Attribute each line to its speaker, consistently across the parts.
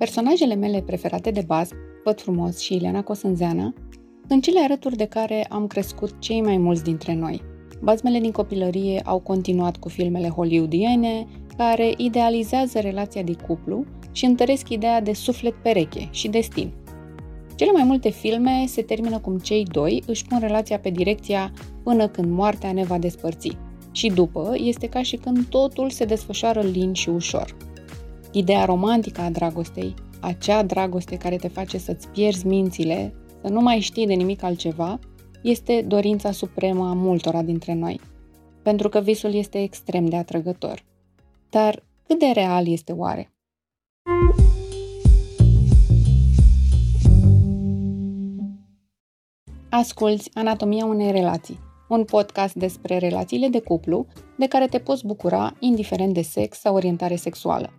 Speaker 1: Personajele mele preferate de bază, Văd frumos și Ileana Cosânzeana, sunt cele alături de care am crescut cei mai mulți dintre noi. Bazmele din copilărie au continuat cu filmele hollywoodiene, care idealizează relația de cuplu și întăresc ideea de suflet pereche și destin. Cele mai multe filme se termină cum cei doi își pun relația pe direcția până când moartea ne va despărți. Și după, este ca și când totul se desfășoară lin și ușor. Ideea romantică a dragostei, acea dragoste care te face să-ți pierzi mințile, să nu mai știi de nimic altceva, este dorința supremă a multora dintre noi. Pentru că visul este extrem de atrăgător. Dar cât de real este oare? Asculți Anatomia unei relații, un podcast despre relațiile de cuplu de care te poți bucura indiferent de sex sau orientare sexuală.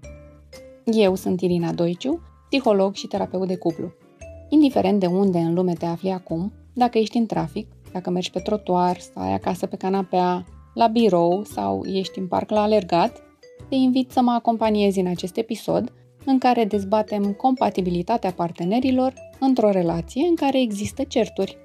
Speaker 1: Eu sunt Irina Doiciu, psiholog și terapeut de cuplu. Indiferent de unde în lume te afli acum, dacă ești în trafic, dacă mergi pe trotuar, stai acasă pe canapea, la birou sau ești în parc la alergat, te invit să mă acompaniezi în acest episod în care dezbatem compatibilitatea partenerilor într-o relație în care există certuri.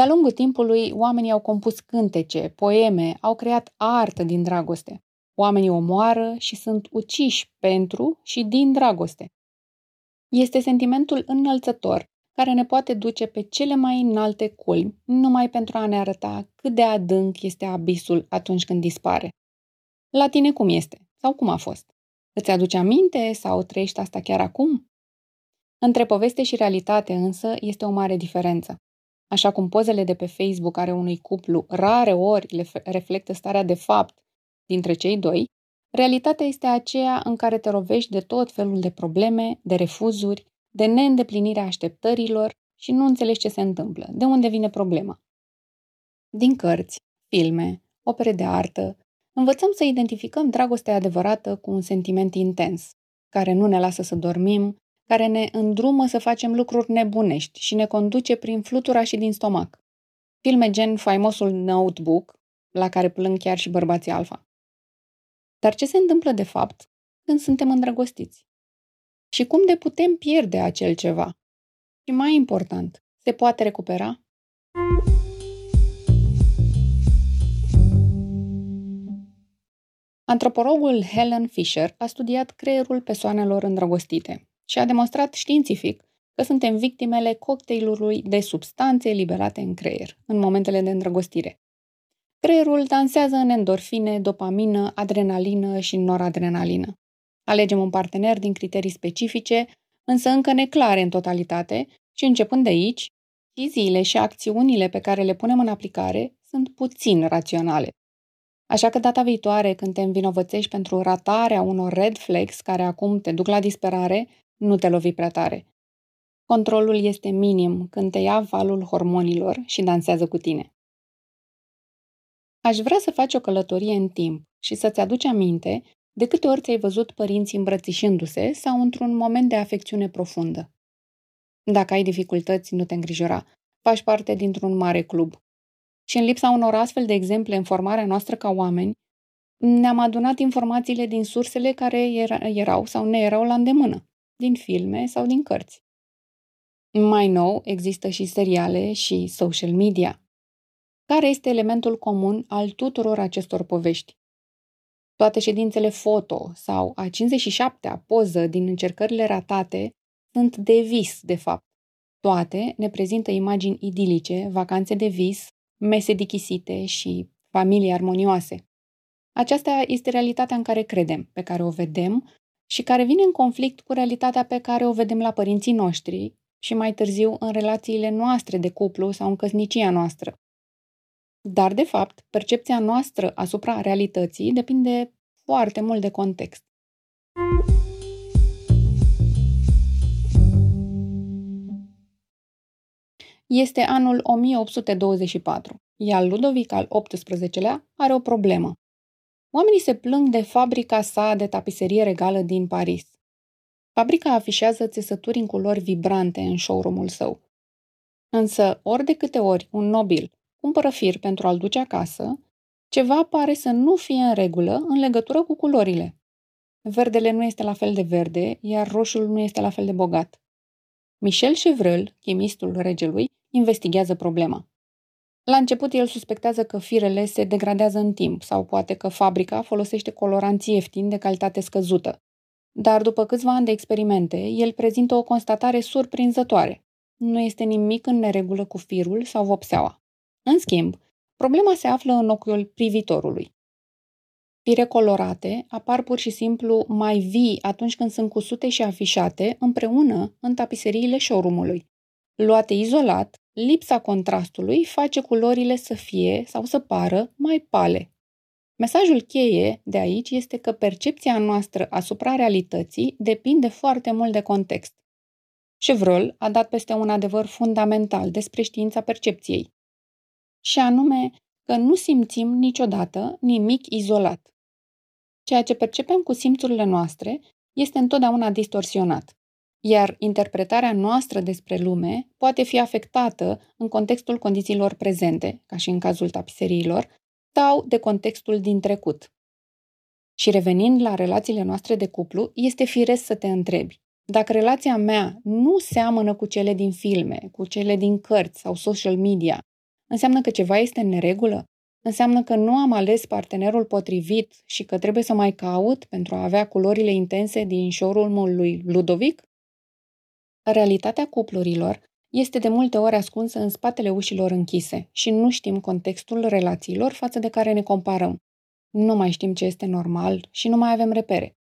Speaker 1: De-a lungul timpului, oamenii au compus cântece, poeme, au creat artă din dragoste. Oamenii omoară și sunt uciși pentru și din dragoste. Este sentimentul înălțător care ne poate duce pe cele mai înalte culmi, numai pentru a ne arăta cât de adânc este abisul atunci când dispare. La tine cum este? Sau cum a fost? Îți aduce aminte sau trăiești asta chiar acum? Între poveste și realitate însă este o mare diferență. Așa cum pozele de pe Facebook ale unui cuplu rare ori le reflectă starea de fapt dintre cei doi, realitatea este aceea în care te rovești de tot felul de probleme, de refuzuri, de neîndeplinirea așteptărilor și nu înțelegi ce se întâmplă, de unde vine problema. Din cărți, filme, opere de artă, învățăm să identificăm dragostea adevărată cu un sentiment intens, care nu ne lasă să dormim, care ne îndrumă să facem lucruri nebunești și ne conduce prin flutura și din stomac. Filme gen faimosul Notebook, la care plâng chiar și bărbații alfa. Dar ce se întâmplă de fapt când suntem îndrăgostiți? Și cum de putem pierde acel ceva? Și mai important, se poate recupera? Antropologul Helen Fisher a studiat creierul persoanelor îndrăgostite și a demonstrat științific că suntem victimele cocktailului de substanțe eliberate în creier, în momentele de îndrăgostire. Creierul dansează în endorfine, dopamină, adrenalină și noradrenalină. Alegem un partener din criterii specifice, însă încă neclare în totalitate și începând de aici, deciziile și acțiunile pe care le punem în aplicare sunt puțin raționale. Așa că data viitoare, când te învinovățești pentru ratarea unor red flags care acum te duc la disperare, nu te lovi prea tare. Controlul este minim când te ia valul hormonilor și dansează cu tine. Aș vrea să faci o călătorie în timp și să-ți aduci aminte de câte ori ți-ai văzut părinții îmbrățișându-se sau într-un moment de afecțiune profundă. Dacă ai dificultăți, nu te îngrijora. Faci parte dintr-un mare club. Și în lipsa unor astfel de exemple în formarea noastră ca oameni, ne-am adunat informațiile din sursele care erau sau ne erau la îndemână, din filme sau din cărți. Mai nou, există și seriale și social media. Care este elementul comun al tuturor acestor povești? Toate ședințele foto sau a 57-a poză din încercările ratate sunt de vis, de fapt. Toate ne prezintă imagini idilice, vacanțe de vis, mese dichisite și familii armonioase. Aceasta este realitatea în care credem, pe care o vedem și care vine în conflict cu realitatea pe care o vedem la părinții noștri și mai târziu în relațiile noastre de cuplu sau în căsnicia noastră. Dar, de fapt, percepția noastră asupra realității depinde foarte mult de context. Este anul 1824, iar Ludovic al XVIII-lea are o problemă. Oamenii se plâng de fabrica sa de tapiserie regală din Paris. Fabrica afișează țesături în culori vibrante în showroom-ul său. Însă, ori de câte ori un nobil cumpără fir pentru a-l duce acasă, ceva pare să nu fie în regulă în legătură cu culorile. Verdele nu este la fel de verde, iar roșul nu este la fel de bogat. Michel Chevreul, chimistul regelui, investigează problema. La început, el suspectează că firele se degradează în timp sau poate că fabrica folosește coloranți ieftini de calitate scăzută. Dar după câțiva ani de experimente, el prezintă o constatare surprinzătoare. Nu este nimic în neregulă cu firul sau vopseaua. În schimb, problema se află în ochiul privitorului. Fire colorate apar pur și simplu mai vii atunci când sunt cusute și afișate împreună în tapiseriile showroom-ului. Luate izolat, lipsa contrastului face culorile să fie sau să pară mai pale. Mesajul cheie de aici este că percepția noastră asupra realității depinde foarte mult de context. Chevreul a dat peste un adevăr fundamental despre știința percepției, și anume că nu simțim niciodată nimic izolat. Ceea ce percepem cu simțurile noastre este întotdeauna distorsionat iar interpretarea noastră despre lume poate fi afectată în contextul condițiilor prezente, ca și în cazul tapiseriilor, sau de contextul din trecut. Și revenind la relațiile noastre de cuplu, este firesc să te întrebi, dacă relația mea nu seamănă cu cele din filme, cu cele din cărți sau social media, înseamnă că ceva este în neregulă? Înseamnă că nu am ales partenerul potrivit și că trebuie să mai caut pentru a avea culorile intense din showroom-ul lui Ludovic? Realitatea cuplurilor este de multe ori ascunsă în spatele ușilor închise și nu știm contextul relațiilor față de care ne comparăm. Nu mai știm ce este normal și nu mai avem repere.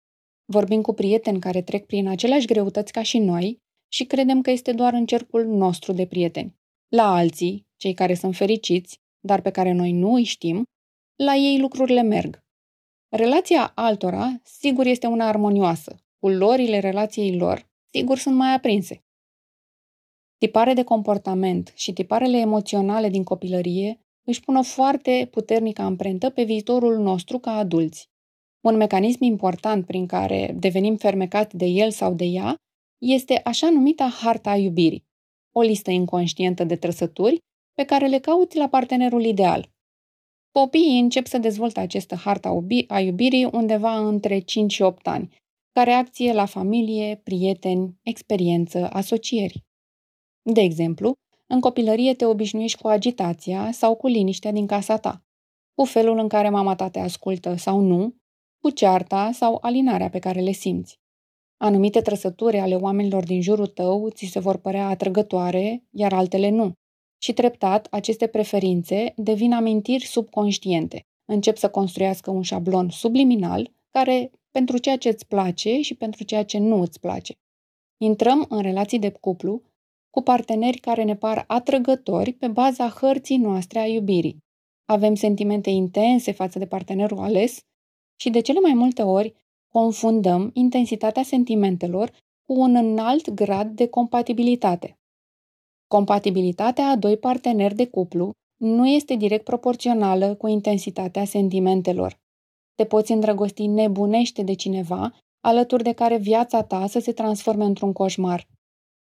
Speaker 1: Vorbim cu prieteni care trec prin aceleași greutăți ca și noi și credem că este doar în cercul nostru de prieteni. La alții, cei care sunt fericiți, dar pe care noi nu îi știm, la ei lucrurile merg. Relația altora, sigur, este una armonioasă. Culorile relației lor sigur sunt mai aprinse. Tipare de comportament și tiparele emoționale din copilărie își pun o foarte puternică amprentă pe viitorul nostru ca adulți. Un mecanism important prin care devenim fermecați de el sau de ea este așa numita harta a iubirii, o listă inconștientă de trăsături pe care le cauți la partenerul ideal. Copiii încep să dezvolte această harta a iubirii undeva între 5 și 8 ani, ca reacție la familie, prieteni, experiență, asocieri. De exemplu, în copilărie te obișnuiești cu agitația sau cu liniștea din casa ta, cu felul în care mama ta te ascultă sau nu, cu cearta sau alinarea pe care le simți. Anumite trăsături ale oamenilor din jurul tău ți se vor părea atrăgătoare, iar altele nu. Și treptat, aceste preferințe devin amintiri subconștiente. Încep să construiască un șablon subliminal care pentru ceea ce îți place și pentru ceea ce nu îți place. Intrăm în relații de cuplu cu parteneri care ne par atrăgători pe baza hărții noastre a iubirii. Avem sentimente intense față de partenerul ales și de cele mai multe ori confundăm intensitatea sentimentelor cu un înalt grad de compatibilitate. Compatibilitatea a doi parteneri de cuplu nu este direct proporțională cu intensitatea sentimentelor. Te poți îndrăgosti nebunește de cineva, alături de care viața ta să se transforme într-un coșmar.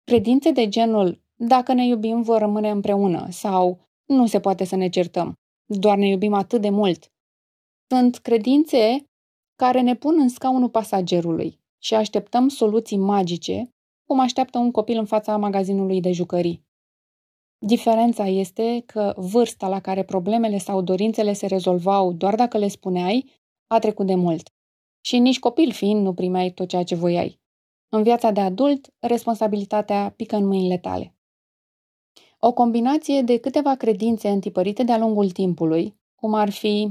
Speaker 1: Credințe de genul, dacă ne iubim, vor rămâne împreună sau nu se poate să ne certăm, doar ne iubim atât de mult. Sunt credințe care ne pun în scaunul pasagerului și așteptăm soluții magice, cum așteaptă un copil în fața magazinului de jucării. Diferența este că vârsta la care problemele sau dorințele se rezolvau doar dacă le spuneai a trecut de mult. Și nici copil fiind nu primeai tot ceea ce voiai. În viața de adult, responsabilitatea pică în mâinile tale. O combinație de câteva credințe întipărite de-a lungul timpului, cum ar fi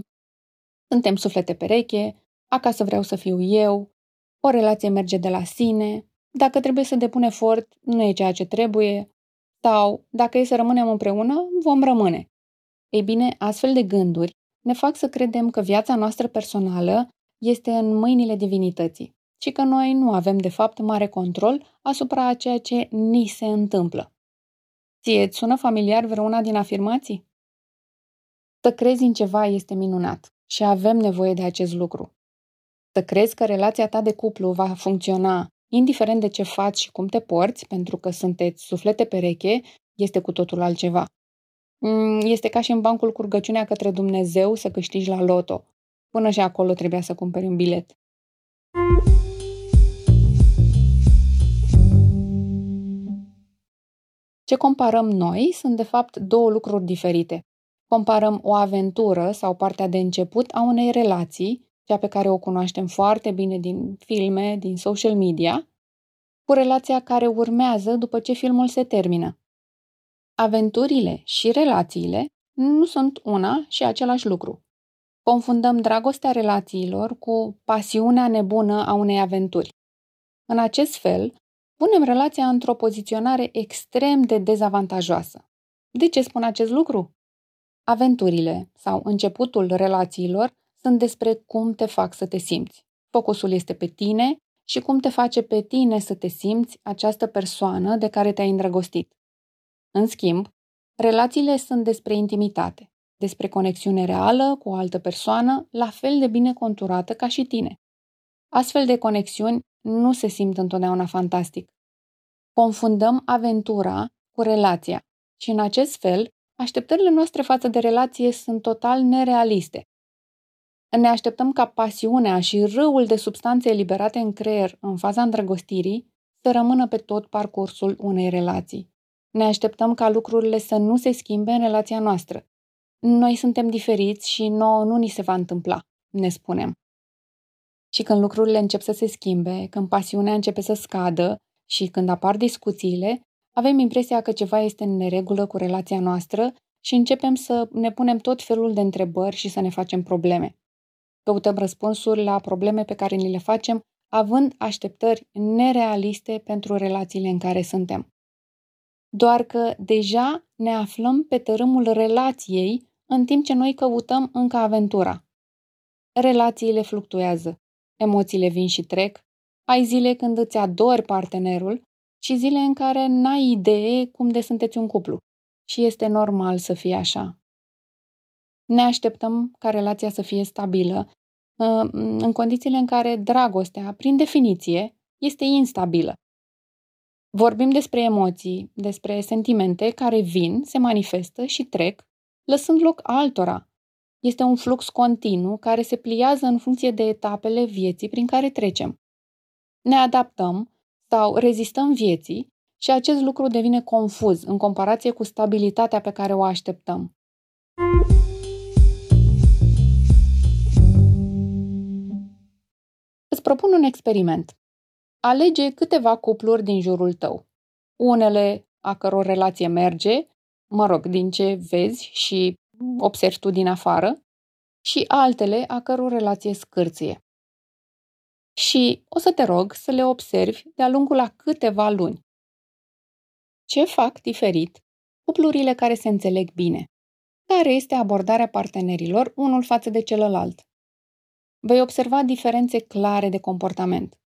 Speaker 1: suntem suflete pereche, acasă vreau să fiu eu, o relație merge de la sine, dacă trebuie să depun efort, nu e ceea ce trebuie, sau dacă e să rămânem împreună, vom rămâne. Ei bine, astfel de gânduri ne fac să credem că viața noastră personală este în mâinile divinității și că noi nu avem de fapt mare control asupra a ceea ce ni se întâmplă. Ție îți sună familiar vreuna din afirmații? Să crezi în ceva este minunat și avem nevoie de acest lucru. Să crezi că relația ta de cuplu va funcționa indiferent de ce faci și cum te porți, pentru că sunteți suflete pereche, este cu totul altceva. Mm, este ca și în bancul cu rugăciunea către Dumnezeu să câștigi la loto. Până și acolo trebuia să cumperi un bilet. Ce comparăm noi sunt de fapt două lucruri diferite. Comparăm o aventură sau partea de început a unei relații, cea pe care o cunoaștem foarte bine din filme, din social media, cu relația care urmează după ce filmul se termină. Aventurile și relațiile nu sunt una și același lucru. Confundăm dragostea relațiilor cu pasiunea nebună a unei aventuri. În acest fel, punem relația într-o poziționare extrem de dezavantajoasă. De ce spun acest lucru? Aventurile sau începutul relațiilor sunt despre cum te fac să te simți. Focusul este pe tine și cum te face pe tine să te simți această persoană de care te-ai îndrăgostit. În schimb, relațiile sunt despre intimitate, despre conexiune reală cu o altă persoană, la fel de bine conturată ca și tine. Astfel de conexiuni nu se simt întotdeauna fantastic. Confundăm aventura cu relația și în acest fel, așteptările noastre față de relație sunt total nerealiste. Ne așteptăm ca pasiunea și râul de substanțe eliberate în creier în faza îndrăgostirii să rămână pe tot parcursul unei relații. Ne așteptăm ca lucrurile să nu se schimbe în relația noastră. Noi suntem diferiți și nouă nu ni se va întâmpla, ne spunem. Și când lucrurile încep să se schimbe, când pasiunea începe să scadă și când apar discuțiile, avem impresia că ceva este în neregulă cu relația noastră și începem să ne punem tot felul de întrebări și să ne facem probleme. Căutăm răspunsuri la probleme pe care ni le facem, având așteptări nerealiste pentru relațiile în care suntem. Doar că deja ne aflăm pe tărâmul relației în timp ce noi căutăm încă aventura. Relațiile fluctuează, emoțiile vin și trec, ai zile când îți adori partenerul și zile în care n-ai idee cum de sunteți un cuplu. Și este normal să fie așa. Ne așteptăm ca relația să fie stabilă, uh, în condițiile în care dragostea, prin definiție, este instabilă. Vorbim despre emoții, despre sentimente care vin, se manifestă și trec, lăsând loc altora. Este un flux continuu care se pliază în funcție de etapele vieții prin care trecem. Ne adaptăm sau rezistăm vieții și acest lucru devine confuz în comparație cu stabilitatea pe care o așteptăm. Îți propun un experiment. Alege câteva cupluri din jurul tău. Unele a căror relație merge, mă rog, din ce vezi și observi tu din afară, și altele a căror relație scârție. Și o să te rog să le observi de-a lungul a câteva luni. Ce fac diferit cuplurile care se înțeleg bine? Care este abordarea partenerilor unul față de celălalt? Vei observa diferențe clare de comportament.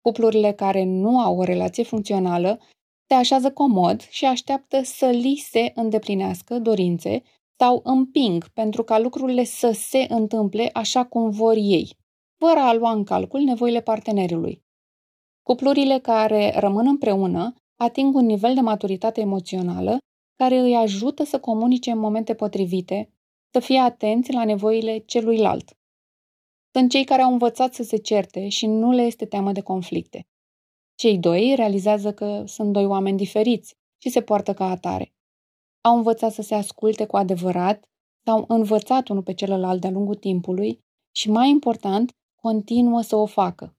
Speaker 1: Cuplurile care nu au o relație funcțională se așează comod și așteaptă să li se îndeplinească dorințe sau împing pentru ca lucrurile să se întâmple așa cum vor ei, fără a lua în calcul nevoile partenerului. Cuplurile care rămân împreună ating un nivel de maturitate emoțională care îi ajută să comunice în momente potrivite, să fie atenți la nevoile celuilalt. Sunt cei care au învățat să se certe și nu le este teamă de conflicte. Cei doi realizează că sunt doi oameni diferiți și se poartă ca atare. Au învățat să se asculte cu adevărat, s-au învățat unul pe celălalt de-a lungul timpului și, mai important, continuă să o facă.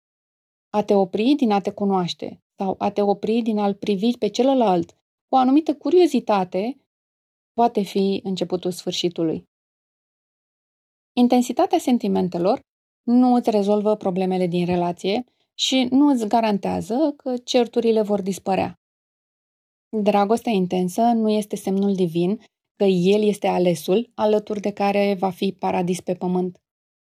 Speaker 1: A te opri din a te cunoaște sau a te opri din a-l privi pe celălalt cu o anumită curiozitate poate fi începutul sfârșitului. Intensitatea sentimentelor nu îți rezolvă problemele din relație și nu îți garantează că certurile vor dispărea. Dragostea intensă nu este semnul divin că el este alesul alături de care va fi paradis pe pământ.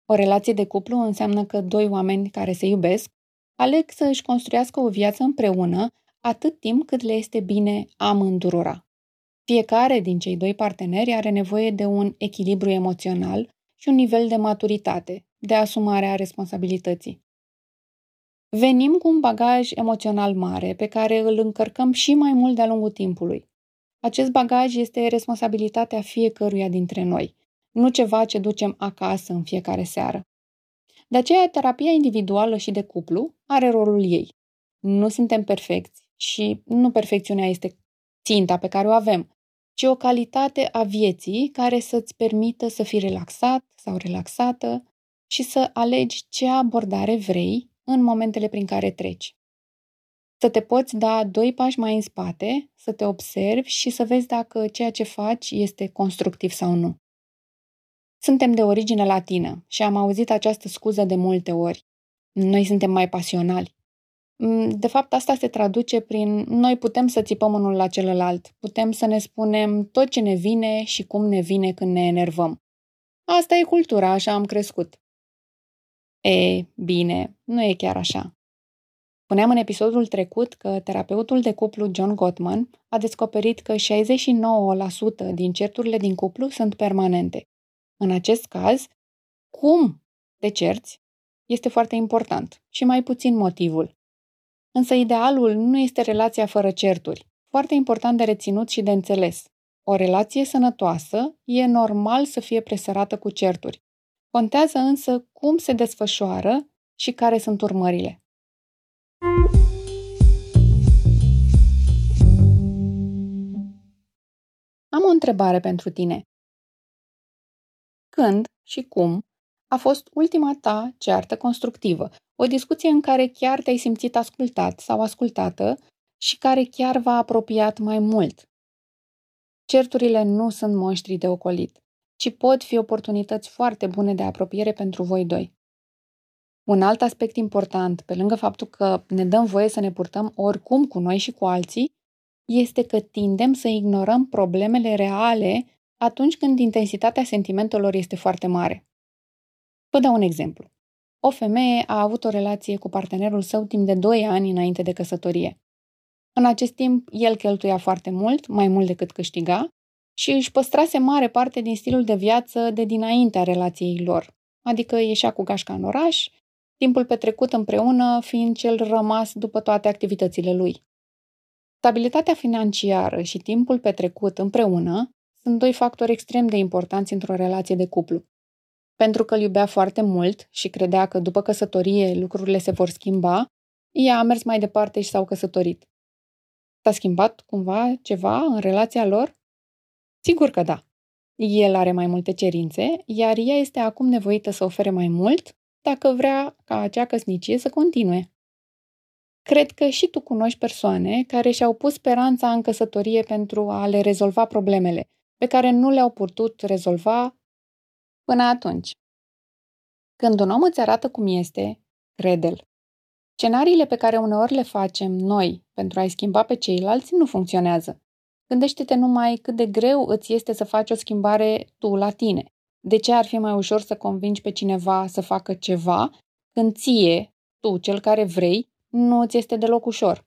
Speaker 1: O relație de cuplu înseamnă că doi oameni care se iubesc aleg să își construiască o viață împreună atât timp cât le este bine amândurora. Fiecare din cei doi parteneri are nevoie de un echilibru emoțional și un nivel de maturitate, de asumare a responsabilității. Venim cu un bagaj emoțional mare pe care îl încărcăm și mai mult de-a lungul timpului. Acest bagaj este responsabilitatea fiecăruia dintre noi, nu ceva ce ducem acasă în fiecare seară. De aceea, terapia individuală și de cuplu are rolul ei. Nu suntem perfecți și nu perfecțiunea este ținta pe care o avem, ci o calitate a vieții care să-ți permită să fii relaxat sau relaxată și să alegi ce abordare vrei în momentele prin care treci. Să te poți da doi pași mai în spate, să te observi și să vezi dacă ceea ce faci este constructiv sau nu. Suntem de origine latină și am auzit această scuză de multe ori. Noi suntem mai pasionali. Mm, de fapt, asta se traduce prin noi putem să țipăm unul la celălalt, putem să ne spunem tot ce ne vine și cum ne vine când ne enervăm. Asta e cultura, așa am crescut. E, bine, nu e chiar așa. Spuneam în episodul trecut că terapeutul de cuplu John Gottman a descoperit că 69% din certurile din cuplu sunt permanente. În acest caz, cum te cerți este foarte important și mai puțin motivul. Însă idealul nu este relația fără certuri. Foarte important de reținut și de înțeles. O relație sănătoasă e normal să fie presărată cu certuri. Contează însă cum se desfășoară și care sunt urmările. Am o întrebare pentru tine. Când și cum a fost ultima ta ceartă constructivă? O discuție în care chiar te-ai simțit ascultat sau ascultată și care chiar v-a apropiat mai mult. Certurile nu sunt monștri de ocolit, ci pot fi oportunități foarte bune de apropiere pentru voi doi. Un alt aspect important, pe lângă faptul că ne dăm voie să ne purtăm oricum cu noi și cu alții, este că tindem să ignorăm problemele reale atunci când intensitatea sentimentelor este foarte mare. Vă dau un exemplu. O femeie a avut o relație cu partenerul său timp de 2 ani înainte de căsătorie. În acest timp, el cheltuia foarte mult, mai mult decât câștiga, și își păstrase mare parte din stilul de viață de dinaintea relației lor, adică ieșea cu gașca în oraș, timpul petrecut împreună fiind cel rămas după toate activitățile lui. Stabilitatea financiară și timpul petrecut împreună sunt doi factori extrem de importanți într-o relație de cuplu. Pentru că îl iubea foarte mult și credea că după căsătorie lucrurile se vor schimba, ea a mers mai departe și s-au căsătorit. S-a schimbat cumva ceva în relația lor? Sigur că da. El are mai multe cerințe, iar ea este acum nevoită să ofere mai mult dacă vrea ca acea căsnicie să continue. Cred că și tu cunoști persoane care și-au pus speranța în căsătorie pentru a le rezolva problemele, pe care nu le-au putut rezolva până atunci. Când un om îți arată cum este, crede-l. Scenariile pe care uneori le facem noi pentru a-i schimba pe ceilalți nu funcționează. Gândește-te numai cât de greu îți este să faci o schimbare tu la tine. De ce ar fi mai ușor să convingi pe cineva să facă ceva când ție, tu, cel care vrei, nu ți este deloc ușor?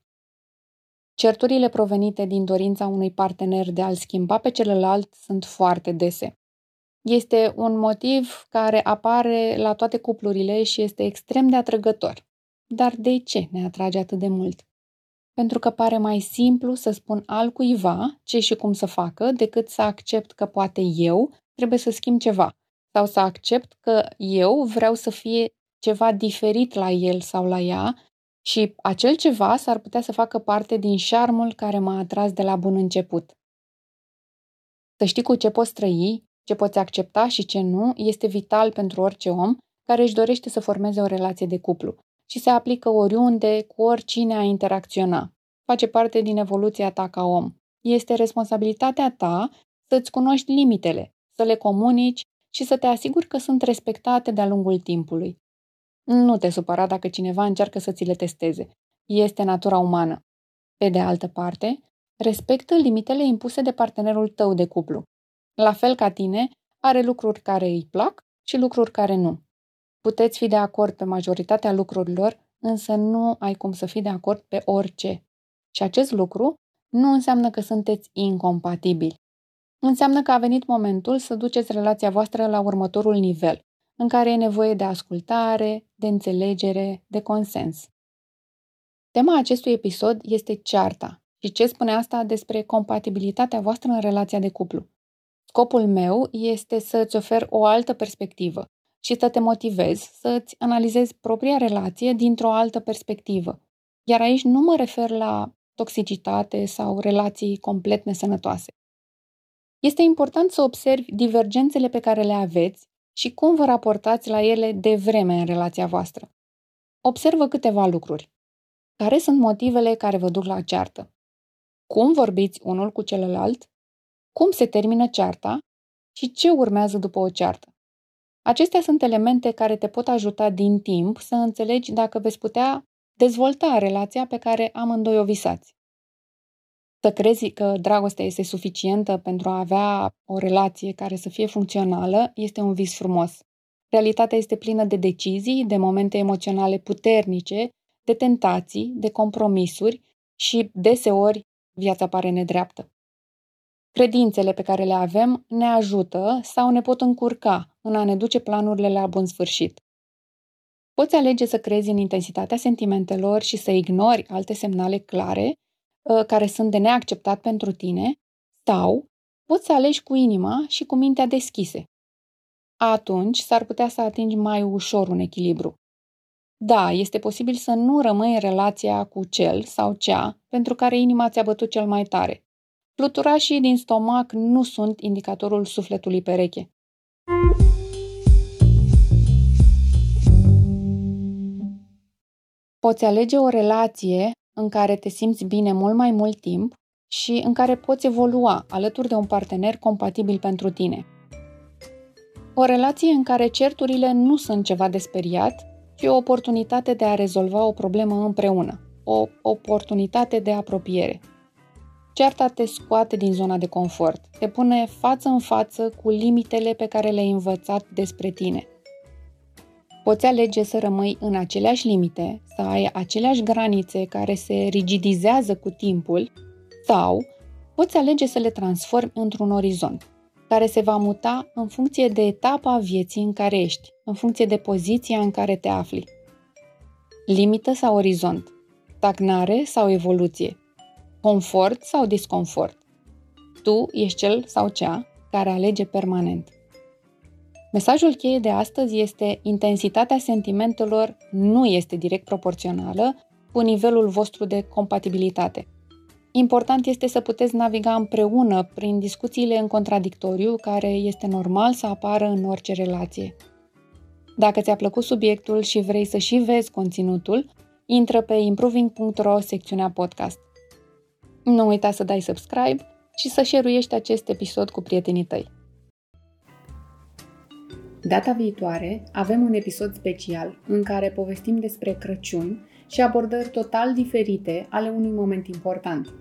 Speaker 1: Certurile provenite din dorința unui partener de a-l schimba pe celălalt sunt foarte dese. Este un motiv care apare la toate cuplurile și este extrem de atrăgător. Dar de ce ne atrage atât de mult? Pentru că pare mai simplu să spun altcuiva ce și cum să facă decât să accept că poate eu trebuie să schimb ceva sau să accept că eu vreau să fie ceva diferit la el sau la ea și acel ceva s-ar putea să facă parte din șarmul care m-a atras de la bun început. Să știi cu ce poți trăi, ce poți accepta și ce nu, este vital pentru orice om care își dorește să formeze o relație de cuplu și se aplică oriunde, cu oricine a interacționa. Face parte din evoluția ta ca om. Este responsabilitatea ta să-ți cunoști limitele, să le comunici și să te asiguri că sunt respectate de-a lungul timpului. Nu te supăra dacă cineva încearcă să ți le testeze. Este natura umană. Pe de altă parte, respectă limitele impuse de partenerul tău de cuplu. La fel ca tine, are lucruri care îi plac și lucruri care nu. Puteți fi de acord pe majoritatea lucrurilor, însă nu ai cum să fii de acord pe orice. Și acest lucru nu înseamnă că sunteți incompatibili. Înseamnă că a venit momentul să duceți relația voastră la următorul nivel, în care e nevoie de ascultare, de înțelegere, de consens. Tema acestui episod este cearta Și ce spune asta despre compatibilitatea voastră în relația de cuplu? Scopul meu este să-ți ofer o altă perspectivă și să te motivez să-ți analizezi propria relație dintr-o altă perspectivă. Iar aici nu mă refer la toxicitate sau relații complet nesănătoase. Este important să observi divergențele pe care le aveți și cum vă raportați la ele de vreme în relația voastră. Observă câteva lucruri. Care sunt motivele care vă duc la ceartă? Cum vorbiți unul cu celălalt? Cum se termină cearta? Și ce urmează după o ceartă? Acestea sunt elemente care te pot ajuta din timp să înțelegi dacă veți putea dezvolta relația pe care amândoi o visați. Să crezi că dragostea este suficientă pentru a avea o relație care să fie funcțională este un vis frumos. Realitatea este plină de decizii, de momente emoționale puternice, de tentații, de compromisuri și deseori viața pare nedreaptă. Credințele pe care le avem ne ajută sau ne pot încurca în a ne duce planurile la bun sfârșit. Poți alege să crezi în intensitatea sentimentelor și să ignori alte semnale clare uh, care sunt de neacceptat pentru tine, sau poți să alegi cu inima și cu mintea deschise. Atunci s-ar putea să atingi mai ușor un echilibru. Da, este posibil să nu rămâi în relația cu cel sau cea pentru care inima ți-a bătut cel mai tare. Fluturașii din stomac nu sunt indicatorul sufletului pereche. Poți alege o relație în care te simți bine mult mai mult timp și în care poți evolua alături de un partener compatibil pentru tine. O relație în care certurile nu sunt ceva de speriat, ci o oportunitate de a rezolva o problemă împreună, o oportunitate de apropiere. Cearta te scoate din zona de confort, te pune față în față cu limitele pe care le-ai învățat despre tine. Poți alege să rămâi în aceleași limite, să ai aceleași granițe care se rigidizează cu timpul, sau poți alege să le transformi într-un orizont, care se va muta în funcție de etapa vieții în care ești, în funcție de poziția în care te afli. Limită sau orizont, stagnare sau evoluție, confort sau disconfort. Tu ești cel sau cea care alege permanent. Mesajul cheie de astăzi este intensitatea sentimentelor nu este direct proporțională cu nivelul vostru de compatibilitate. Important este să puteți naviga împreună prin discuțiile în contradictoriu care este normal să apară în orice relație. Dacă ți-a plăcut subiectul și vrei să și vezi conținutul, intră pe improving.ro secțiunea podcast. Nu uita să dai subscribe și să share acest episod cu prietenii tăi. Data viitoare avem un episod special în care povestim despre Crăciun și abordări total diferite ale unui moment important.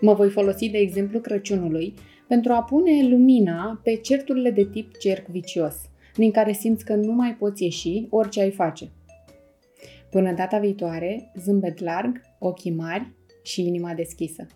Speaker 1: Mă voi folosi de exemplu Crăciunului pentru a pune lumina pe certurile de tip cerc vicios, din care simți că nu mai poți ieși orice ai face. Până data viitoare, zâmbet larg, ochii mari și inima deschisă.